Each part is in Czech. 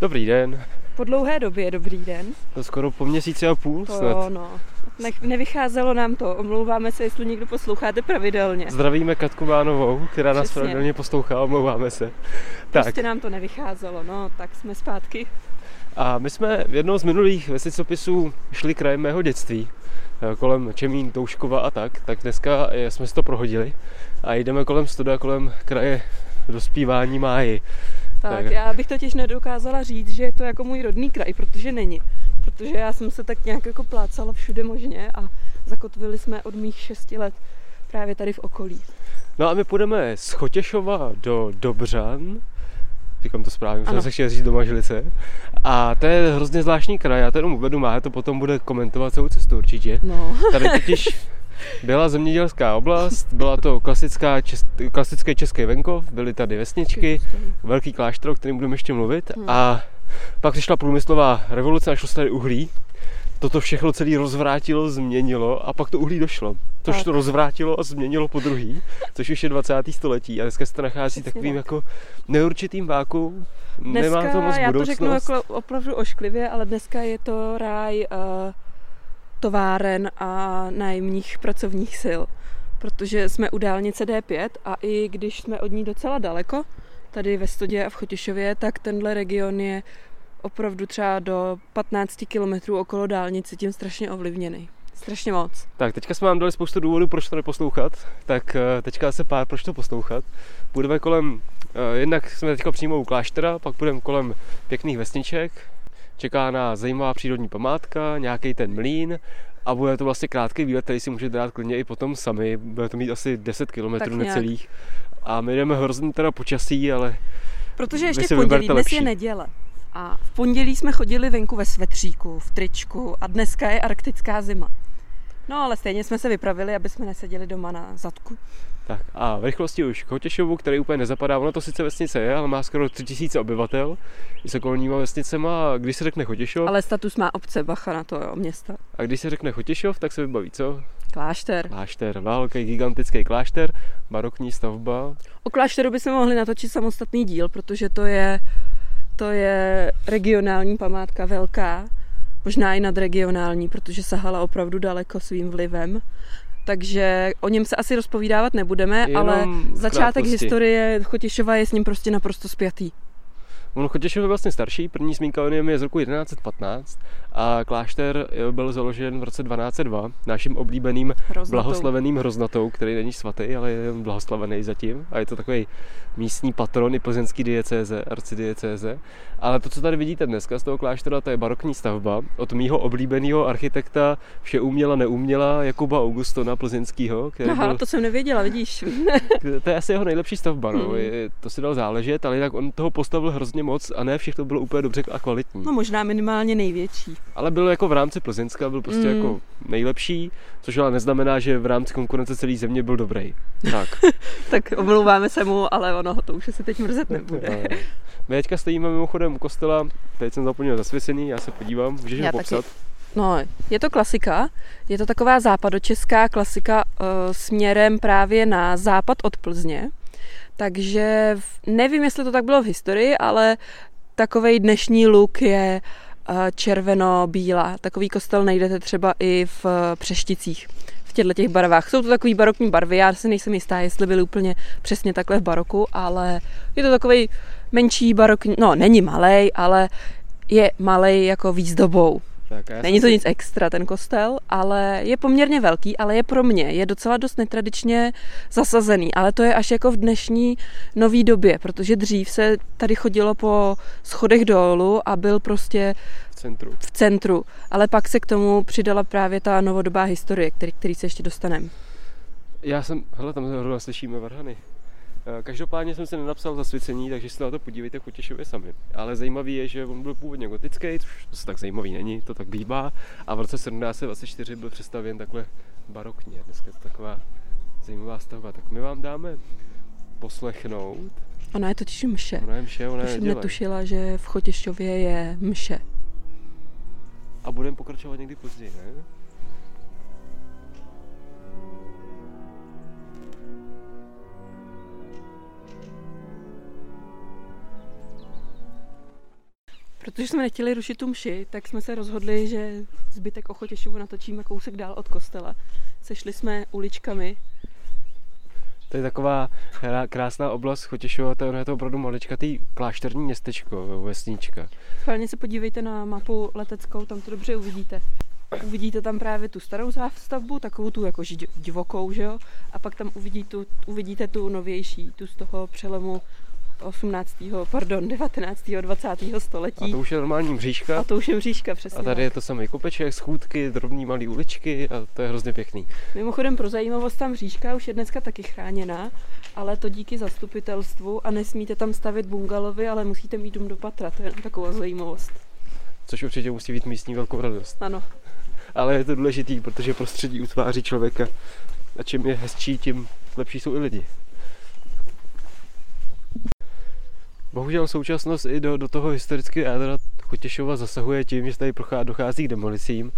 Dobrý den. Po dlouhé době, dobrý den. To skoro po měsíci a půl To snad. jo, no. Ne, nevycházelo nám to, omlouváme se, jestli někdo posloucháte pravidelně. Zdravíme Katku Mánovou, která nás Přesně. pravidelně poslouchá, omlouváme se. Tak, Prostě nám to nevycházelo, no, tak jsme zpátky. a my jsme v jednou z minulých vesnicopisů šli krajem mého dětství, eh, kolem Čemín, Touškova a tak, tak dneska eh, jsme si to prohodili a jdeme kolem studa, kolem kraje dospívání máji. Tak, Tak. já bych totiž nedokázala říct, že je to jako můj rodný kraj, protože není. Protože já jsem se tak nějak jako plácala všude možně a zakotvili jsme od mých šesti let právě tady v okolí. No a my půjdeme z Chotěšova do Dobřan, říkám to správně, jsem se chtěl říct do Mažlice. A to je hrozně zvláštní kraj, já to jenom uvedu, má to potom bude komentovat celou cestu určitě. No, Tady totiž byla zemědělská oblast, byla to klasická, čes, klasický český venkov, byly tady vesničky, velký klášter, o kterém budeme ještě mluvit. Hmm. A pak přišla průmyslová revoluce a šlo se tady uhlí. Toto všechno celé rozvrátilo, změnilo a pak to uhlí došlo. Což Tak. to rozvrátilo a změnilo po druhý, což už je 20. století a dneska se to nachází Přesně takovým tak. jako neurčitým váku. Dneska, Nemá to moc já to budoucnost. řeknu jako opravdu ošklivě, ale dneska je to ráj uh, továren a nájemních pracovních sil. Protože jsme u dálnice D5 a i když jsme od ní docela daleko, tady ve Stodě a v Chotěšově, tak tenhle region je opravdu třeba do 15 kilometrů okolo dálnice tím strašně ovlivněný. Strašně moc. Tak, teďka jsme vám dali spoustu důvodů, proč to neposlouchat, tak eh, teďka se pár, proč to poslouchat. Půjdeme kolem, eh, jednak jsme teďka přímo u kláštera, pak půjdeme kolem pěkných vesniček, čeká nás zajímavá přírodní památka, nějaký ten mlín a bude to vlastně krátký výlet, který si můžete dát klidně i potom sami, bude to mít asi 10 km necelých. A my jdeme hrozně teda počasí, ale Protože ještě v pondělí, dnes lepší. je neděle. A v pondělí jsme chodili venku ve svetříku, v tričku a dneska je arktická zima. No ale stejně jsme se vypravili, aby jsme neseděli doma na zadku. tak a v rychlosti už k Hotěšovu, který úplně nezapadá, ono to sice vesnice je, ale má skoro 3000 obyvatel i s okolníma vesnicema a když se řekne Chotěšov, Ale status má obce, bacha na to, jo, města. A když se řekne Chotěšov, tak se vybaví co? Klášter. Klášter, velký gigantický klášter, barokní stavba. O klášteru bychom mohli natočit samostatný díl, protože to je, to je regionální památka velká, možná i nadregionální, protože sahala opravdu daleko svým vlivem. Takže o něm se asi rozpovídávat nebudeme, Jenom ale začátek historie Chotěšova je s ním prostě naprosto spjatý. On Chotěšov je vlastně starší, první zmínka o něm je z roku 1115 a klášter eh, byl založen v roce 1202 naším oblíbeným Hroznotou. blahoslaveným hroznatou, který není svatý, ale je blahoslavený zatím. A je to takový místní patron i plzeňský diecéze, arcidiecéze. Ale to, co tady vidíte dneska z toho kláštera, to je barokní stavba od mýho oblíbeného architekta vše uměla, neuměla Jakuba Augustona plzeňského, který Aha, byl to jsem nevěděla, vidíš. to je asi jeho nejlepší stavba, no. Hmm. Je, to si dal záležet, ale jinak on toho postavil hrozně moc a ne všechno bylo úplně dobře a kvalitní. No možná minimálně největší. Ale byl jako v rámci Plzeňska, byl prostě Hmm. jako nejlepší, což ale neznamená, že v rámci konkurence celé země byl dobrý. Tak. Tak omlouváme se mu, ale ono to už se teď mrzet nebude. No. My teďka stojíme mimochodem u kostela, teď jsem zapomněl zasvěcený, já se podívám, můžeš ho popsat? No, je to klasika. Je to taková západočeská klasika uh, směrem právě na západ od Plzně. Takže nevím, jestli to tak bylo v historii, ale takový dnešní look je uh, červeno-bílá. Takový kostel najdete třeba i v uh, Přešticích v těchto těch barvách. Jsou to takový barokní barvy, já si nejsem jistá, jestli byly úplně přesně takhle v baroku, ale je to takový menší barokní, no není malej, ale je malej jako výzdobou. Tak, já Není to si- nic extra ten kostel, ale je poměrně velký, ale je pro mě, je docela dost netradičně zasazený, ale to je až jako v dnešní nový době, protože dřív se tady chodilo po schodech dolů a byl prostě v centru. v centru, ale pak se k tomu přidala právě ta novodobá historie, který, který se ještě dostaneme. Já jsem, hele, tam zrovna slyšíme varhany. Eh, Každopádně jsem se nenapsal zasvěcení, takže se na to podívejte v Chotěšově sami. Ale zajímavý je, že on byl původně gotický, což to tak zajímavý není, to tak bývá. A v roce 1724 byl přestavěn takhle barokně. Dneska je to taková zajímavá stavba. Tak my vám dáme poslechnout. Ona je totiž mše. Ona je mše, ona je jsem netušila, že v Chotěšově je mše. A budeme pokračovat někdy později, ne? Protože jsme nechtěli rušit tu mši, tak jsme se rozhodli, že zbytek o Chotěšovu natočíme kousek dál od kostela. Sešli jsme uličkami. To je taková krá- krásná oblast Chotěšova, to je to opravdu maličkatý klášterní městečko, vesnička. Schválně se podívejte na mapu leteckou, tam to dobře uvidíte. Uvidíte tam právě tu starou zástavbu, takovou tu jako divokou, že jo? A pak tam uvidí tu, uvidíte tu novější, tu z toho přelomu 18. pardon, 19. 20. A století. to už je normální mřížka. A to už je mřížka, přesně. A tady tak. je to samý kopeček, schůdky, drobný malý uličky a to je hrozně pěkný. Mimochodem pro zajímavost tam říška už je dneska taky chráněná, ale to díky zastupitelstvu a nesmíte tam stavit bungalovy, ale musíte mít dům do patra, to je taková zajímavost. Což určitě musí být místní velkou radost. Ano, Ale je to důležitý, protože prostředí utváří člověka. A čím je hezčí, tím lepší jsou i lidi. Bohužel současnost i do, do toho historického jádra Chotěšova zasahuje tím, že tady dochází k demolicím.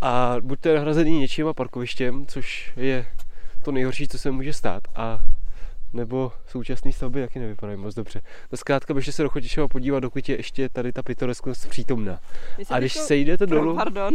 A buď to je nahrazený něčím a parkovištěm, což je to nejhorší, co se může stát. A nebo současné stavby taky nevypadají moc dobře. No zkrátka běžte se do Chotěšova podívat, dokud je ještě tady ta pitoresknost přítomná. A když se jdete dolů, Pardon.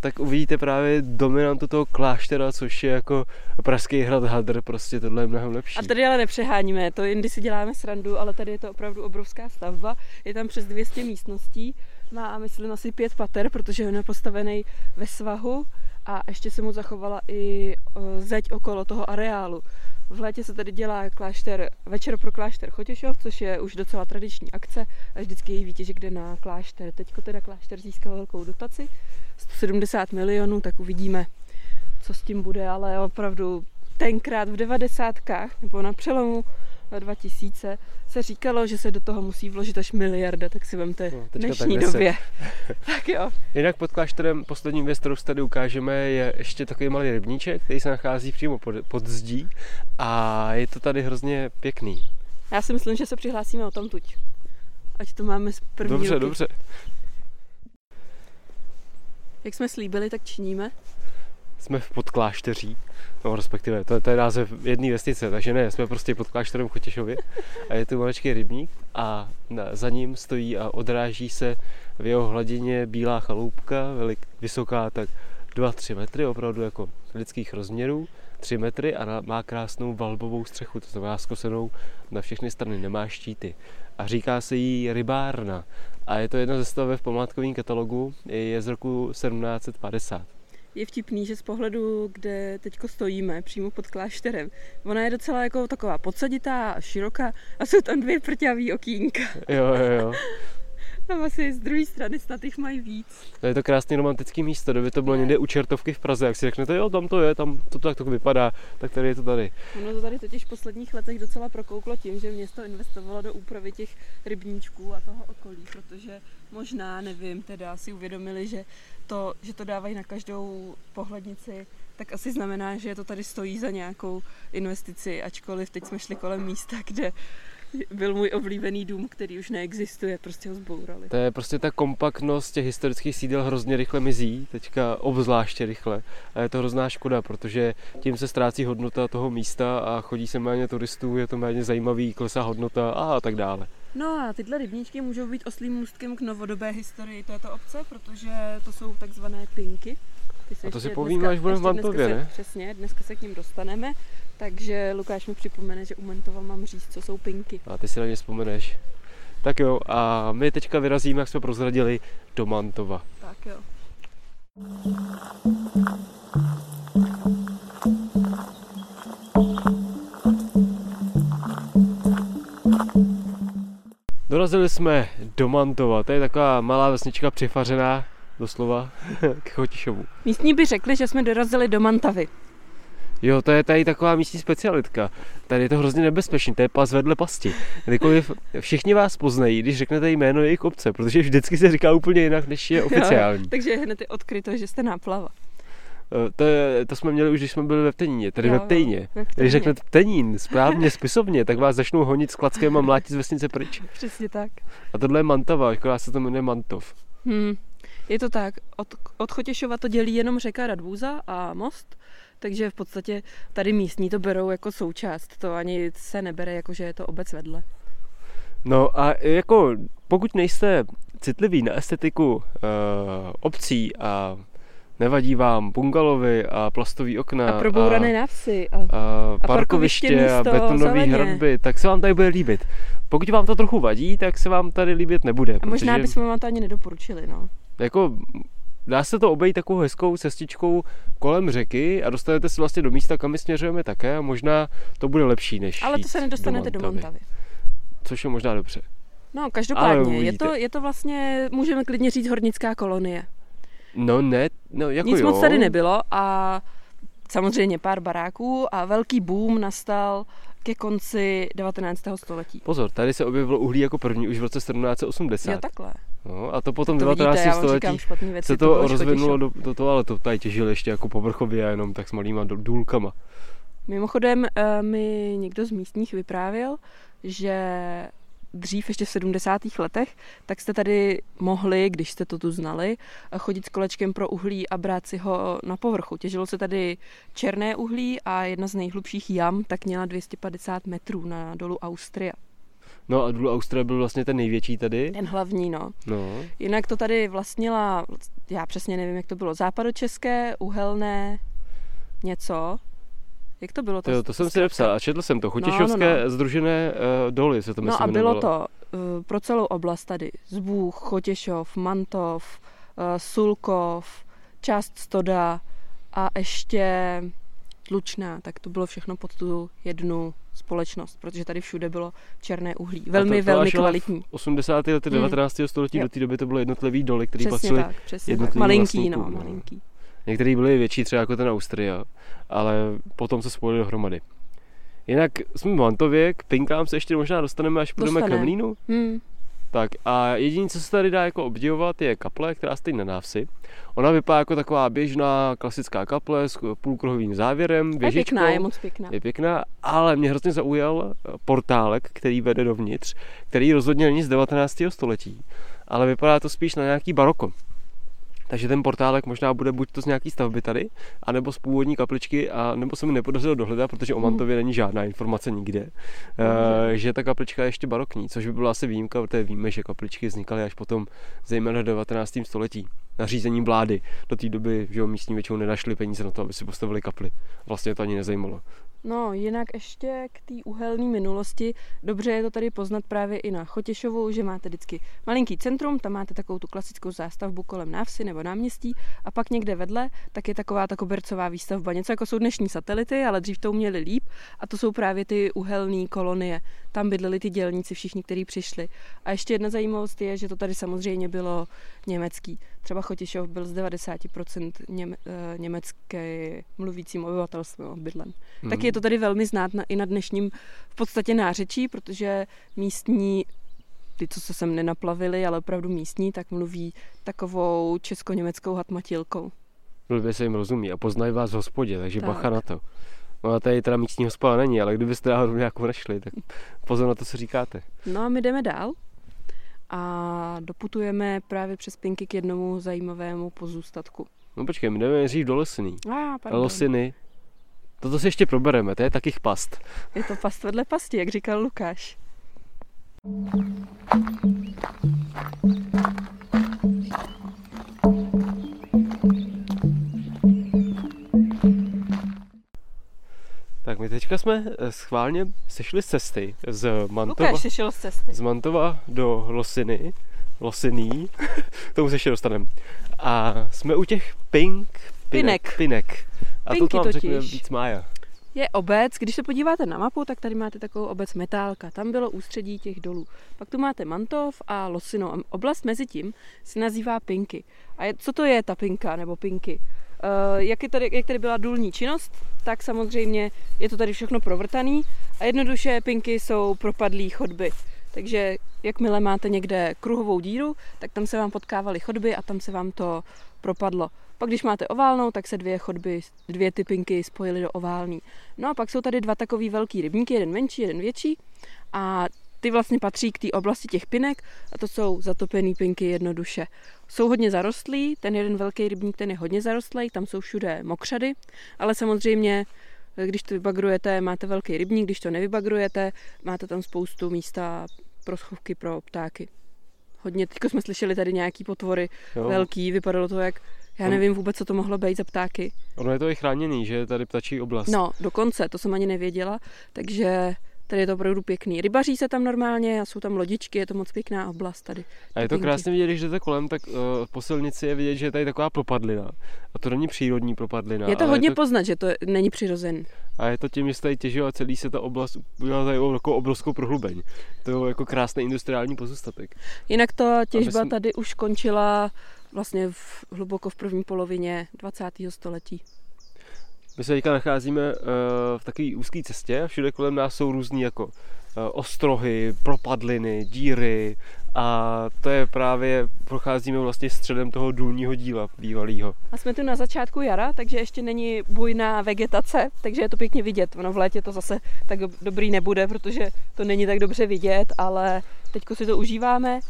tak uvidíte právě dominantu toho kláštera, což je jako pražský hrad Hadr, prostě tohle je mnohem lepší. A tady ale nepřeháníme, to jindy si děláme srandu, ale tady je to opravdu obrovská stavba. Je tam přes 200 místností, má myslím asi pět pater, protože on je postavený ve svahu a ještě se mu zachovala i zeď okolo toho areálu. V létě se tady dělá klášter, večer pro klášter Chotěšov, což je už docela tradiční akce a vždycky její výtěžek jde na klášter. Teďko teda klášter získal velkou dotaci, 170 milionů, tak uvidíme, co s tím bude, ale opravdu tenkrát v devadesátkách nebo na přelomu 2000 se říkalo, že se do toho musí vložit až miliarda, tak si vemte No, dnešní tak době. tak jo. Jinak pod klášterem poslední věc, kterou tady ukážeme, je ještě takový malý rybníček, který se nachází přímo pod, pod zdí a je to tady hrozně pěkný. Já si myslím, že se přihlásíme o tamtuť. Ať to máme z první dobře, ruky. dobře. Jak jsme slíbili, tak činíme. Jsme v podklášteří, no respektive, to, to je název jedné vesnice, takže ne, jsme prostě pod klášterem Chotěšově a je tu maličký rybník a na, za ním stojí a odráží se v jeho hladině bílá chaloupka, velik, vysoká tak 2-3 metry, opravdu jako lidských rozměrů, 3 metry a na, má krásnou valbovou střechu, to znamená skosenou na všechny strany, nemá štíty. A říká se jí rybárna. A je to jedna ze staveb v památkovém katalogu, je z roku 1750. Je vtipný, že z pohledu, kde teďko stojíme, přímo pod klášterem, ona je docela jako taková podsaditá a široká a jsou tam dvě prťavý okýnka. Jo, jo, jo. Tam asi z druhé strany snad jich mají víc. To je to krásný romantický místo, kdyby to bylo někde u čertovky v Praze, jak si řeknete, jo, tam to je, tam to tak to vypadá, tak tady je to tady. Ono to tady totiž v posledních letech docela prokouklo tím, že město investovalo do úpravy těch rybníčků a toho okolí, protože možná, nevím, teda si uvědomili, že to, že to dávají na každou pohlednici, tak asi znamená, že to tady stojí za nějakou investici, ačkoliv teď jsme šli kolem místa, kde byl můj oblíbený dům, který už neexistuje, prostě ho zbourali. To je prostě ta kompaktnost těch historických sídel hrozně rychle mizí, teďka obzvláště rychle. A je to hrozná škoda, protože tím se ztrácí hodnota toho místa a chodí se méně turistů, je to méně zajímavý, klesá hodnota a tak dále. No a tyhle rybníčky můžou být oslým můstkem k novodobé historii této obce, protože to jsou takzvané pinky. Ty se A to si povíme, až budeme v Mantově, ne? Přesně, dneska se k ním dostaneme, takže Lukáš mi připomene, že u Mantova mám říct, co jsou pinky. A ty si na ně vzpomeneš. Tak jo, a my teďka vyrazíme, jak jsme prozradili, do Mantova. Tak jo. Dorazili jsme do Mantova, to je taková malá vesnička přifařená, doslova, k Chotišovu. Místní by řekli, že jsme dorazili do Mantavy. Jo, to je tady taková místní specialitka. Tady je to hrozně nebezpečný, to je pas vedle pasti. Kdykoliv všichni vás poznají, když řeknete jméno jejich obce, protože vždycky se říká úplně jinak, než je oficiální. Takže hned je odkryto, že jste náplava. Eh, to, to jsme měli už, když jsme byli ve Pteníně, tedy Jo, ve jo, Ptejně. Když řeknete Ptenín správně, spisovně, tak vás začnou honit s klackem a mlátit z vesnice pryč. Přesně tak. A tohle je Mantava, akorát se to jmenuje Mantov. Hmm. Je to tak. Od, od Chotěšova to dělí jenom řeka Radvůza a most, takže v podstatě tady místní to berou jako součást. To ani se nebere jako, že je to obec vedle. No a jako pokud nejste citliví na estetiku uh, obcí a nevadí vám bungalovy a plastový okna A probourané návsi. A... a parkoviště parkoviště a betonové hradby, tak se vám tady bude líbit. Pokud vám to trochu vadí, tak se vám tady líbit nebude. a možná protože bychom vám to ani nedoporučili, no. jako dá se to obejít takovou hezkou cestičkou kolem řeky a dostanete se vlastně do místa, kam my směřujeme také a možná to bude lepší, než Ale to se nedostanete do Montavy. Montavy. Což je možná dobře. No, každopádně, je to, je to vlastně, můžeme klidně říct, hornická kolonie. No ne, no jako Nic jo. moc tady nebylo a samozřejmě pár baráků a velký boom nastal ke konci 19. století. Pozor, tady se objevilo uhlí jako první už v roce 1780. Jo, takhle. No, a to potom To 19. vidíte, století věci. se to to rozvinulo do, do toho, ale to tady těžili ještě jako povrchově a jenom tak s malýma důlkama. Mimochodem eh, mi někdo z místních vyprávěl, že dřív, ještě v 70. letech, tak jste tady mohli, když jste to tu znali, eh, chodit s kolečkem pro uhlí a brát si ho na povrchu. Těžilo se tady černé uhlí a jedna z nejhlubších jam tak měla 250 metrů na dolu Austria. No a důl Austria byl vlastně ten největší tady. Ten hlavní, no. No, Jinak to tady vlastnila, já přesně nevím, jak to bylo, západočeské, uhelné, něco. Jak to bylo? to, to, to jsem si nepsal a četl jsem to. Chotěšovské no, no. združené uh, doly se to myslím No a bylo jmenovalo. to uh, pro celou oblast tady. Zbůh, Chotěšov, Mantov, uh, Sulkov, část Stoda a ještě Tlučná. Tak to bylo všechno pod tu jednu společnost, protože tady všude bylo černé uhlí. Velmi, to velmi až ale kvalitní. 80. lety Hmm. 19. století Jo. do té doby to byly jednotlivý doly, Přesně tak, přesně tak. jednotlivým Malinký, no, no. malinký. Některý byly větší, třeba jako ten Austria, ale potom se spojili dohromady. Jinak jsme v Mantově, k pinkám se ještě možná dostaneme, až půjdeme k. Mlínu. Hmm. Tak a jediné, co se tady dá jako obdivovat, je kaple, která stojí na návsi. Ona vypadá jako taková běžná klasická kaple s půlkruhovým závěrem, Je věžičkou. pěkná, je moc pěkná. je pěkná, ale mě hrozně zaujal eh, portálek, který vede dovnitř, který rozhodně není z 19. století, ale vypadá to spíš na nějaký baroko. Takže ten portálek možná bude buď to z nějaký stavby tady, anebo z původní kapličky, a nebo se mi nepodařilo dohledat, protože o Mantově není žádná informace nikde, uh, že ta kaplička je ještě barokní, což by byla asi výjimka, protože víme, že kapličky vznikaly až potom zejména v 19. století. Nařízením vlády. Do té doby že jo, místní většinou nenašli peníze na to, aby si postavili kapli. Vlastně to ani nezajímalo. No, jinak ještě k té uhelné minulosti. Dobře je to tady poznat právě i na Chotěšovu, že máte vždycky malinký centrum, tam máte takovou tu klasickou zástavbu kolem návsi nebo náměstí a pak někde vedle, tak je taková ta kobercová výstavba. Něco jako jsou dnešní satelity, ale dřív to uměli líp a to jsou právě ty uhelné kolonie. Tam bydleli ty dělníci všichni, kteří přišli. A ještě jedna zajímavost je, že to tady samozřejmě bylo německý. Třeba Chotěšov byl z 90% něme, eh, německé mluvícím obyvatelstvem bydlen. Mhm. Tak je to tady velmi znát na, i na dnešním v podstatě nářečí, protože místní, ty, co se sem nenaplavili, ale opravdu místní, tak mluví takovou česko-německou hatmatilkou. Blbě se jim rozumí a poznají vás v hospodě, takže Tak. bacha na to. No a tady teda místní hospoda není, ale kdybyste náhodou nějakou našli, tak pozor na to, co říkáte. No a my jdeme dál a doputujeme právě přes Pinky k jednomu zajímavému pozůstatku. No počkej, my jdeme nejdřív do Losiny. A, pardon. Losiny. Toto si ještě probereme, to je taky past. Je to past vedle pasti, jak říkal Lukáš. Tak my teďka jsme eh, schválně sešli z cesty z Mantova, Lukáš se šel z cesty. z Mantova do Losiny. Losiný, k tomu se ještě dostaneme. A jsme u těch pink, pinek. Pinek. pinek. A Pinky to vám řekne víc Mája. Je obec, když se podíváte na mapu, tak tady máte takovou obec Metálka. Tam bylo ústředí těch dolů. Pak tu máte Mantov a Losino. A oblast mezi tím se nazývá Pinky. A je, co to je ta Pinka nebo Pinky? Uh, jak, je tady, jak tady byla důlní činnost, tak samozřejmě je to tady všechno provrtaný a jednoduše Pinky jsou propadlý chodby. takže jakmile máte někde kruhovou díru, tak tam se vám potkávaly chodby a tam se vám to propadlo. Pak když máte oválnou, tak se dvě chodby, dvě typinky spojily do ovální. No a pak jsou tady dva takový velký rybníky, jeden menší, jeden větší a ty vlastně patří k té oblasti těch pinek a to jsou zatopený pinky jednoduše. Jsou hodně zarostlí, ten jeden velký rybník, ten je hodně zarostlý, tam jsou všude mokřady, ale samozřejmě když to vybagrujete, máte velký rybník, když to nevybagrujete, máte tam spoustu místa pro schovky pro ptáky. Hodně, teďko jsme slyšeli tady nějaký potvory jo. velký, vypadalo to jak, já nevím vůbec, co to mohlo být za ptáky. Ono je to i chráněný, že tady ptačí oblast. No, dokonce, to jsem ani nevěděla, takže Tady je to opravdu pěkný. Rybaří se tam normálně a jsou tam lodičky, je to moc pěkná oblast tady. A je to krásně vidět, když jdete kolem, tak uh, po silnici je vidět, že je tady taková propadlina. A to není přírodní propadlina. Je to hodně je to... poznat, že to není přirozený. A je to tím, že se tady těžilo a celý se ta oblast udělala tady jako obrovskou prohlubeň. To je jako krásný industriální pozůstatek. Jinak ta těžba myslím... tady už končila vlastně v, hluboko v první polovině 20. století. My se teďka nacházíme uh, v takové úzké cestě všude kolem nás jsou různé jako uh, ostrohy, propadliny, díry a to je právě, procházíme vlastně středem toho důlního díla bývalého. A jsme tu na začátku jara, takže ještě není bujná vegetace, takže je to pěkně vidět. Ono v létě to zase tak dobrý nebude, protože to není tak dobře vidět, ale teďko si to užíváme.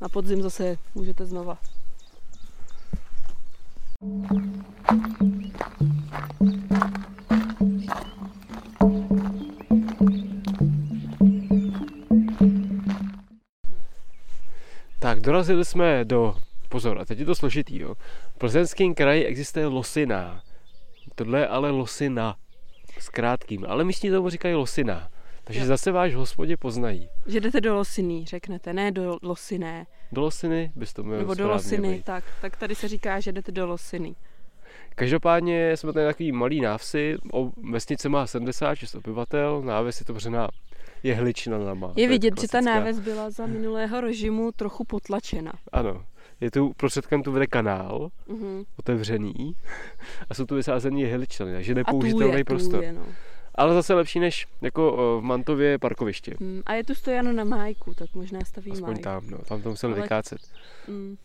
Na podzim zase můžete znova. Tak, dorazili jsme do, pozor, a teď je to složitý, jo. V plzeňském kraji existuje losina. Tohle je ale losina s krátkým, ale místní tomu říkají losina. Takže jo. zase váš hospodě poznají. Že jdete do Losiny, řeknete, ne do Losiné. Do Losiny bys to měl Nebo do Losiny, tak, tak tady se říká, že jdete do Losiny. Každopádně jsme tady takový malý návsi, o, vesnice má 76 obyvatel, náves je to vřená jehličina nama. Je vidět, že ta náves byla za minulého režimu trochu potlačena. Ano. Je tu prostředkem tu vede kanál, uh-huh. otevřený, a jsou tu vysázený jehličnany, takže nepoužitelný prostor. Je, no. Ale zase lepší než jako v Mantově parkoviště. Mm, a je tu stojano na májku, tak možná staví Aspoň májku. tam, no, tam to museli Ale... vykácet. Mm.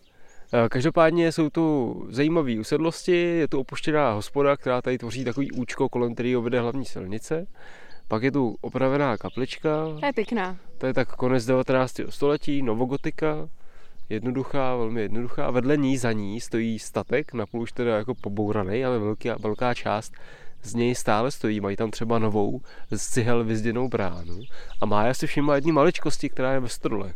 Každopádně jsou tu zajímavé usedlosti, je tu opuštěná hospoda, která tady tvoří takový účko, kolem kterého vede hlavní silnice. Pak je tu opravená kaplička. To je pěkná. To je tak konec 19. století, novogotika. Jednoduchá, velmi jednoduchá. A vedle ní, za ní stojí statek, napůl už teda jako pobouraný, ale velká, velká část z něj stále stojí. Mají tam třeba novou z cihel vyzděnou bránu. A má si všimla jední maličkosti, která je ve strole.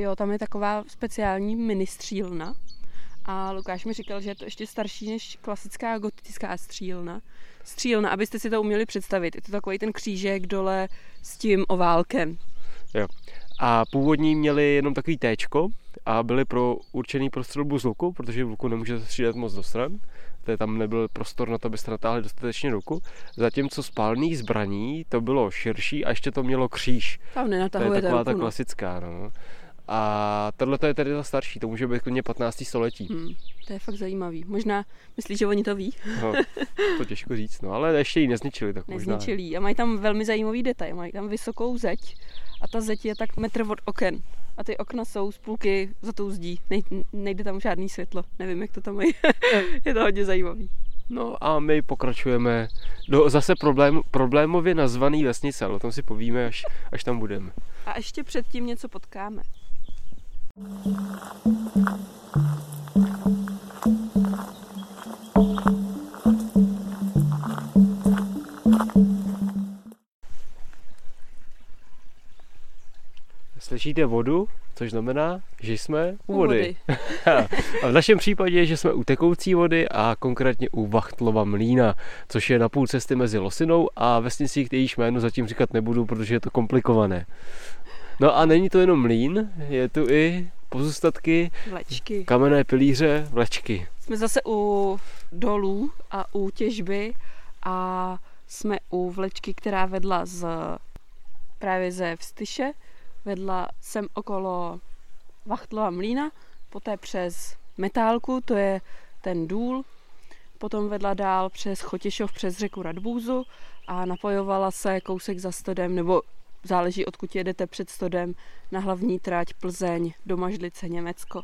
Jo, tam je taková speciální ministřílna. A Lukáš mi říkal, že je to ještě starší než klasická gotická střílna. Střílna, abyste si to uměli představit. Je to takový ten křížek dole s tím oválkem. Jo. A původní měli jenom takový téčko a byly pro určený pro střelbu z luku, protože v luku nemůžete střílet moc do stran. To tam nebyl prostor na to, abyste natáhli dostatečně ruku. Zatímco z palných zbraní to bylo širší a ještě to mělo kříž. Tam to je taková ruku, ta no. klasická. No. A tohle je tedy ta starší, to může být klidně 15. století. Hmm, to je fakt zajímavý. Možná myslíš, že oni to ví? no, to těžko říct, no, ale ještě ji nezničili. Tak nezničili možná. a mají tam velmi zajímavý detail. Mají tam vysokou zeď a ta zeď je tak metr od oken. A ty okna jsou z půlky za tou zdí. Nej, nejde tam žádný světlo. Nevím, jak to tam mají. je to hodně zajímavý. No a my pokračujeme do zase problém, problémově nazvaný vesnice, ale o tom si povíme, až, až tam budeme. A ještě předtím něco potkáme. Slyšíte vodu, což znamená, že jsme u vody. vody. a v našem případě, že jsme u tekoucí vody a konkrétně u Vachtlova mlína, což je na půl cesty mezi Losinou a vesnicí, kterýž jméno zatím říkat nebudu, protože je to komplikované. No a není to jenom mlín, je tu i pozůstatky, vlečky. kamenné pilíře, vlečky. Jsme zase u dolů a u těžby a jsme u vlečky, která vedla z právě ze Vstyše, vedla sem okolo Vachtlova mlína, poté přes Metálku, to je ten důl, potom vedla dál přes Chotěšov přes řeku Radbůzu a napojovala se kousek za stodem, nebo záleží, odkud jedete před stodem na hlavní trať Plzeň do Mažlice, Německo.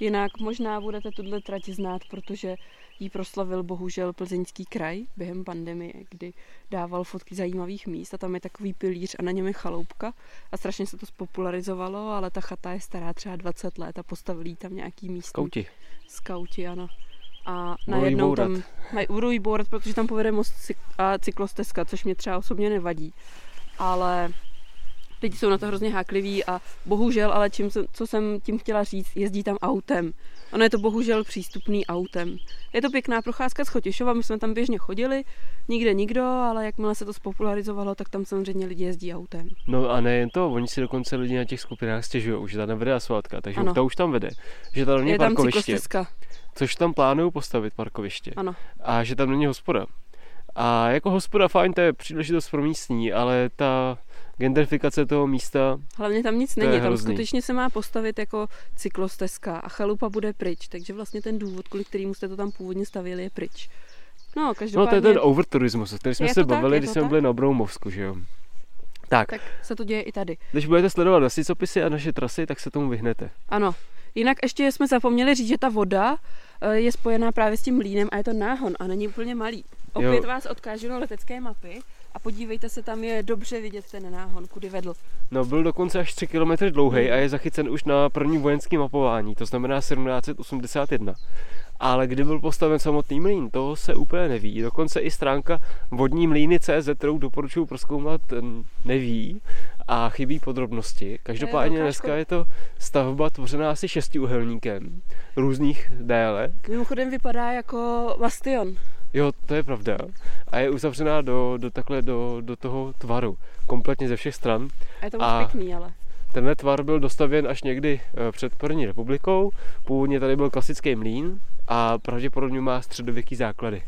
Jinak možná budete tuhle trať znát, protože jí proslavil bohužel plzeňský kraj během pandemie, kdy dával fotky zajímavých míst a tam je takový pilíř a na něm je chaloupka a strašně se to spopularizovalo, ale ta chata je stará třeba 20 let a postavili tam nějaký místní. Skauti. Skauti, ano. A najednou tam mají budou jí bourat, protože tam povede most a cyklostezka, což mě třeba osobně nevadí. Ale lidi jsou na to hrozně hákliví a bohužel, ale čím, co jsem tím chtěla říct, jezdí tam autem. Ono je to bohužel přístupný autem. Je to pěkná procházka z Chotěšova, my jsme tam běžně chodili, nikde nikdo, ale jakmile se to spopularizovalo, tak tam samozřejmě lidi jezdí autem. No a nejen to, oni si dokonce lidi na těch skupinách stěžují, že tam nevede asfaltka, takže Ano. to už tam vede. Že tam není je tam parkoviště, cyklostezka, což tam plánují postavit parkoviště. ano. A že tam není hospoda. A jako hospoda fajn, to je příležitost pro místní, ale ta gentrifikace toho místa, Hlavně tam nic není, tam hrozný. skutečně se má postavit jako cyklostezka a chalupa bude pryč, takže vlastně ten důvod, kvůli kterému jste to tam původně stavili, je pryč. No, no každopádně, to je ten overturismus, o kterém jsme se tak, bavili, je když jsme tak. byli na Broumovsku, že jo. Tak, tak se to děje i tady. když budete sledovat nasicopisy a naše trasy, tak se tomu vyhnete. Ano. Jinak ještě jsme zapomněli říct, že ta voda eh, je spojená právě s tím mlínem a je to náhon a není úplně malý. Opět Jo. vás odkážu na letecké mapy a podívejte se, tam je dobře vidět ten náhon, kudy vedl. No byl dokonce až 3 km dlouhý a je zachycen už na první vojenský mapování, to znamená 1781. Ale kdy byl postaven samotný mlýn, to se úplně neví. Dokonce i stránka vodní mlýny.cz, kterou doporučuji proskoumat, neví a chybí podrobnosti. Každopádně velká dneska je to stavba tvořená asi šestiúhelníkem různých délek. Mimochodem vypadá jako bastion. Jo, to je pravda. A je uzavřená do, do takhle do, do toho tvaru. Kompletně ze všech stran. A je to moc A- pěkný, ale. Tenhle tvar byl dostavěn až někdy eh, před první republikou. Původně tady byl klasický mlýn a pravděpodobně má středověký základy.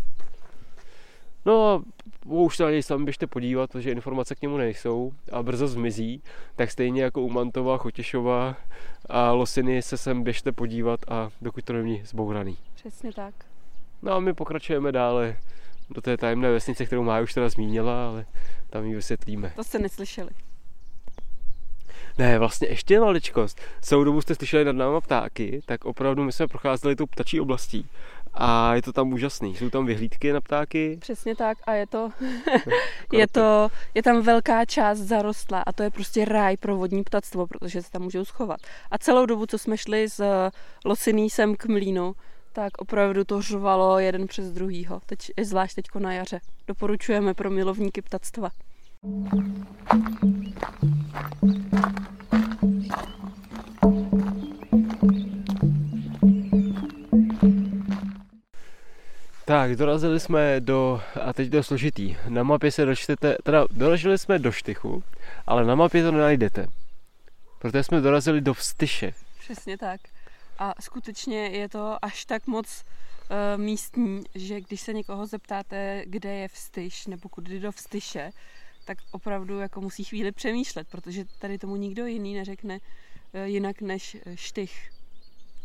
No a už se na něj sami běžte podívat, protože informace k němu nejsou a brzo zmizí. Tak stejně jako u Mantova, Chotěšova a Losiny se sem běžte podívat a dokud to není zbouraný. Přesně tak. No a my pokračujeme dále do té tajemné vesnice, kterou Mája už teda zmínila, ale tam ji vysvětlíme. To jste neslyšeli. Ne, vlastně ještě maličkost. Celou dobu jste slyšeli nad náma ptáky, tak opravdu my jsme procházeli tou ptačí oblastí. A je to tam úžasný. Jsou tam vyhlídky na ptáky. Přesně tak a je to, je to, je tam velká část zarostlá a to je prostě ráj pro vodní ptactvo, protože se tam můžou schovat. A celou dobu, co jsme šli z Losiný sem k mlínu, tak opravdu to řvalo jeden přes druhýho, teď, zvlášť teďko na jaře. Doporučujeme pro milovníky ptactva. Tak, dorazili jsme do, a teď to je složitý, na mapě se dočtete, teda dorazili jsme do Štychu, ale na mapě to nenajdete. Protože jsme dorazili do Vstyše. Přesně tak. A skutečně je to až tak moc uh, místní, že když se někoho zeptáte, kde je Vstyš nebo kudy do Vstyše, tak opravdu jako musí chvíli přemýšlet, protože tady tomu nikdo jiný neřekne uh, jinak než eh, Štych.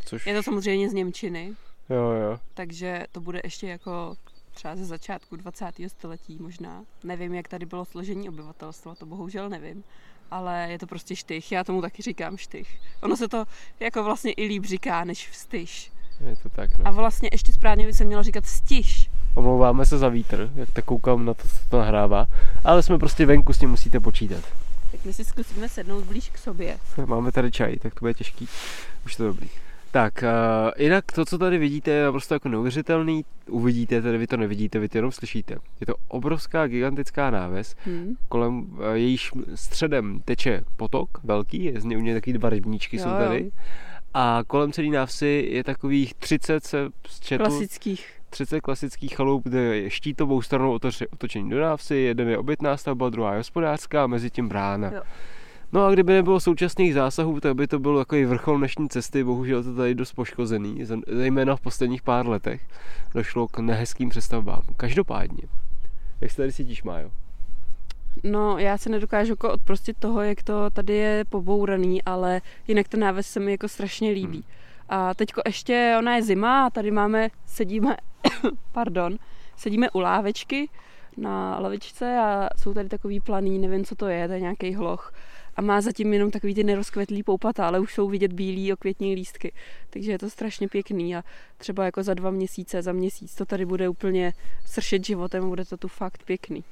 Což, Je to samozřejmě z Němčiny, jo, jo. takže to bude ještě jako třeba ze začátku 20. století možná. Nevím, jak tady bylo složení obyvatelstva, to bohužel nevím. Ale je to prostě štych, já tomu taky říkám štych. Ono se to jako vlastně i líp říká, než vstyš. Je to tak, A no. vlastně ještě správně by se mělo říkat stiš. Omlouváme se za vítr, jak tak koukám na to, co to nahrává. Ale jsme prostě venku, s tím musíte počítat. Tak my si zkusíme sednout blíž k sobě. Máme tady čaj, tak to bude těžký. Už to dobrý. Tak, uh, jinak to, co tady vidíte, je naprosto jako neuvěřitelný. Uvidíte, tady vy to nevidíte, vy to jenom slyšíte. Je to obrovská, gigantická náves, Hm. kolem uh, jejíž středem teče potok velký, je z něj u něj taky dva rybníčky Jo, jsou jo. tady. A kolem celé návsi je takových 30 se četl, Klasických. 30 klasických chalup, kde je štítovou stranou otoč- otočení do návsi, jeden je obytná stavba, druhá je hospodářská a mezi tím brána. Jo. No a kdyby nebylo současných zásahů, tak by to byl takový vrchol dnešní cesty, bohužel to tady dost poškozený, zejména v posledních pár letech došlo k nehezkým přestavbám. Každopádně, jak se tady cítíš, Májo? No, já se nedokážu jako odprostit toho, jak to tady je pobouraný, ale jinak ten náves se mi jako strašně líbí. A teďko ještě, ona je zima a tady máme, sedíme, pardon, sedíme u lávečky na lavičce a jsou tady takový planý, nevím, co to je, to je nějaký hloch. A má zatím jenom takový ty nerozkvetlý poupata, ale už jsou vidět bílý okvětní lístky. Takže je to strašně pěkný a třeba jako za dva měsíce, za měsíc to tady bude úplně sršet životem a bude to tu fakt pěkný.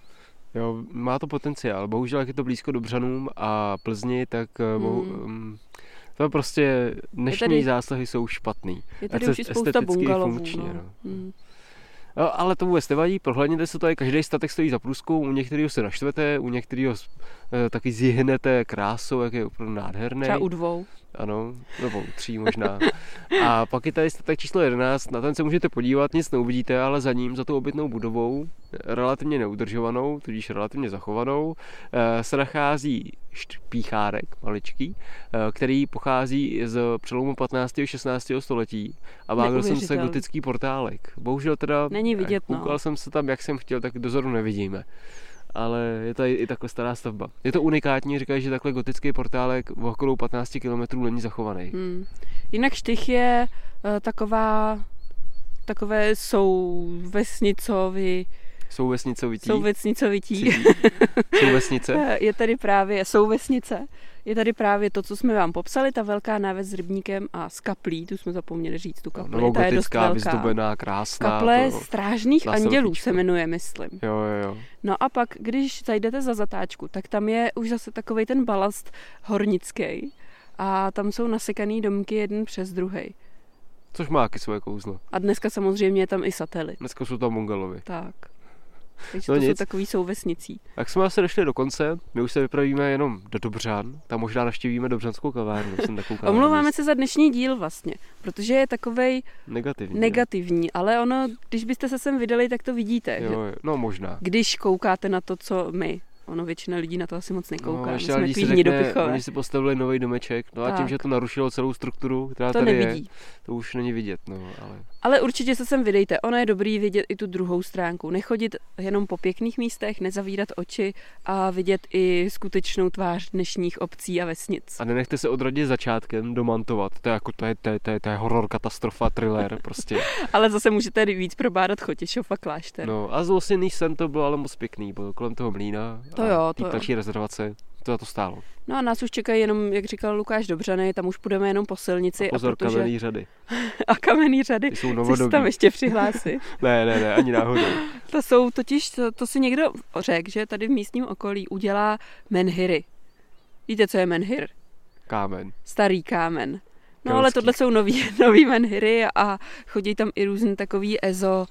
Jo, má to potenciál. Bohužel, jak je to blízko Dobřanům a Plzni, tak eh, hmm. um, to prostě dnešní tady, zásahy jsou špatný. Je tady už spousta bungalovů. Funkčně, no. No. Hmm. Ale to vůbec nevadí, prohlédněte se tady, každý statek stojí za průzkou, u některého se naštvete, u některého e, taky zjihnete krásou, jak je opravdu nádherný. Třeba u dvou. Ano, nebo tří možná. A pak je tady statek číslo 11, na ten se můžete podívat, nic neuvidíte, ale za ním, za tou obytnou budovou, relativně neudržovanou, tudíž relativně zachovanou, eh, se nachází píchárek maličký, eh, který pochází z přelomu 15. a 16. století a vágl jsem se gotický portálek. Bohužel teda, Není vidět, koukal no. jsem se tam, jak jsem chtěl, tak dozoru nevidíme ale je tady i takhle stará stavba. Je to unikátní, říkají, že takhle gotický portálek v okolo 15 km není zachovaný. Hmm. Jinak Štych je uh, taková, takové jsou vesnicový, jsou vesnicovití. Jsou vesnicovití. jsou vesnice. Je tady právě, jsou vesnice. Je tady právě to, co jsme vám popsali, ta velká náves s rybníkem a s kaplí, tu jsme zapomněli říct, tu kapli. No, ta je dost velká. vyzdobená, krásná. Kaple to, strážných andělů se jmenuje, myslím. Jo, jo, jo. No a pak, když zajdete za zatáčku, tak tam je už zase takový ten balast hornický a tam jsou nasekaný domky jeden přes druhý. Což má taky svoje kouzlo. A dneska samozřejmě je tam i satelit. Dneska jsou tam mongolovi. Tak. Takže no to nic. jsou takový souvesnicí. Tak jsme asi došli do konce, my už se vypravíme jenom do Dobřan, tam možná naštěvíme Dobřanskou kavárnu. Jsem Omlouváme se za dnešní díl vlastně, protože je takovej negativní, negativní ale ono, když byste se sem vydali, tak to vidíte. Jo, jo, no možná. Když koukáte na to, co my Ono většina lidí na to asi moc nekouká. No, ještě jsme si řekne, Oni si postavili nový domeček, no tak. a tím, že to narušilo celou strukturu, která to tady nevidí. je, to už není vidět. No, ale... ale určitě se sem vydejte. Ono je dobrý vidět i tu druhou stránku. Nechodit jenom po pěkných místech, nezavírat oči a vidět i skutečnou tvář dnešních obcí a vesnic. A nenechte se odradit začátkem domantovat. To je jako to je, to je, to je, to je horor, katastrofa, thriller prostě. ale zase můžete víc probádat Chotěšov a klášter. No a zlosněný sen to bylo ale moc pěkný, bylo kolem toho mlína to jo, to jo. rezervace, to za to stálo. No a nás už čekají jenom, jak říkal Lukáš Dobřany, tam už půjdeme jenom po silnici. A pozor, a protože... kamenný řady. a kamenný řady. Ty jsou novodobí. tam ještě přihlásí. ne, ne, ne, ani náhodou. to jsou totiž, to, to si někdo řekl, že tady v místním okolí udělá menhiry. Víte, co je menhir? Kámen. Starý kámen. No Kelský. ale tohle jsou nový, nový menhiry a chodí tam i různý takový ezo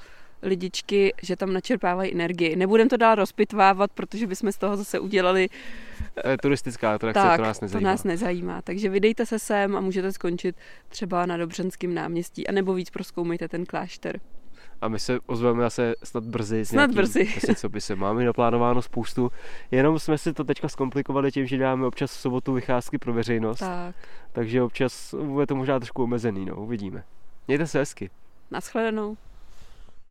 lidičky, že tam načerpávají energii. Nebudem to dál rozpitvávat, protože bychom z toho zase udělali... To je turistická atrakce, tak, to nás nezajímá. to nás nezajímá. Takže vydejte se sem a můžete skončit třeba na Dobřenském náměstí, anebo víc proskoumejte ten klášter. A my se ozveme zase snad brzy. Snad brzy. co by se máme naplánováno spoustu. Jenom jsme si to teďka zkomplikovali tím, že děláme občas v sobotu vycházky pro veřejnost. Tak. Takže občas bude to možná trošku omezený, no, uvidíme. Mějte se hezky. Naschledanou.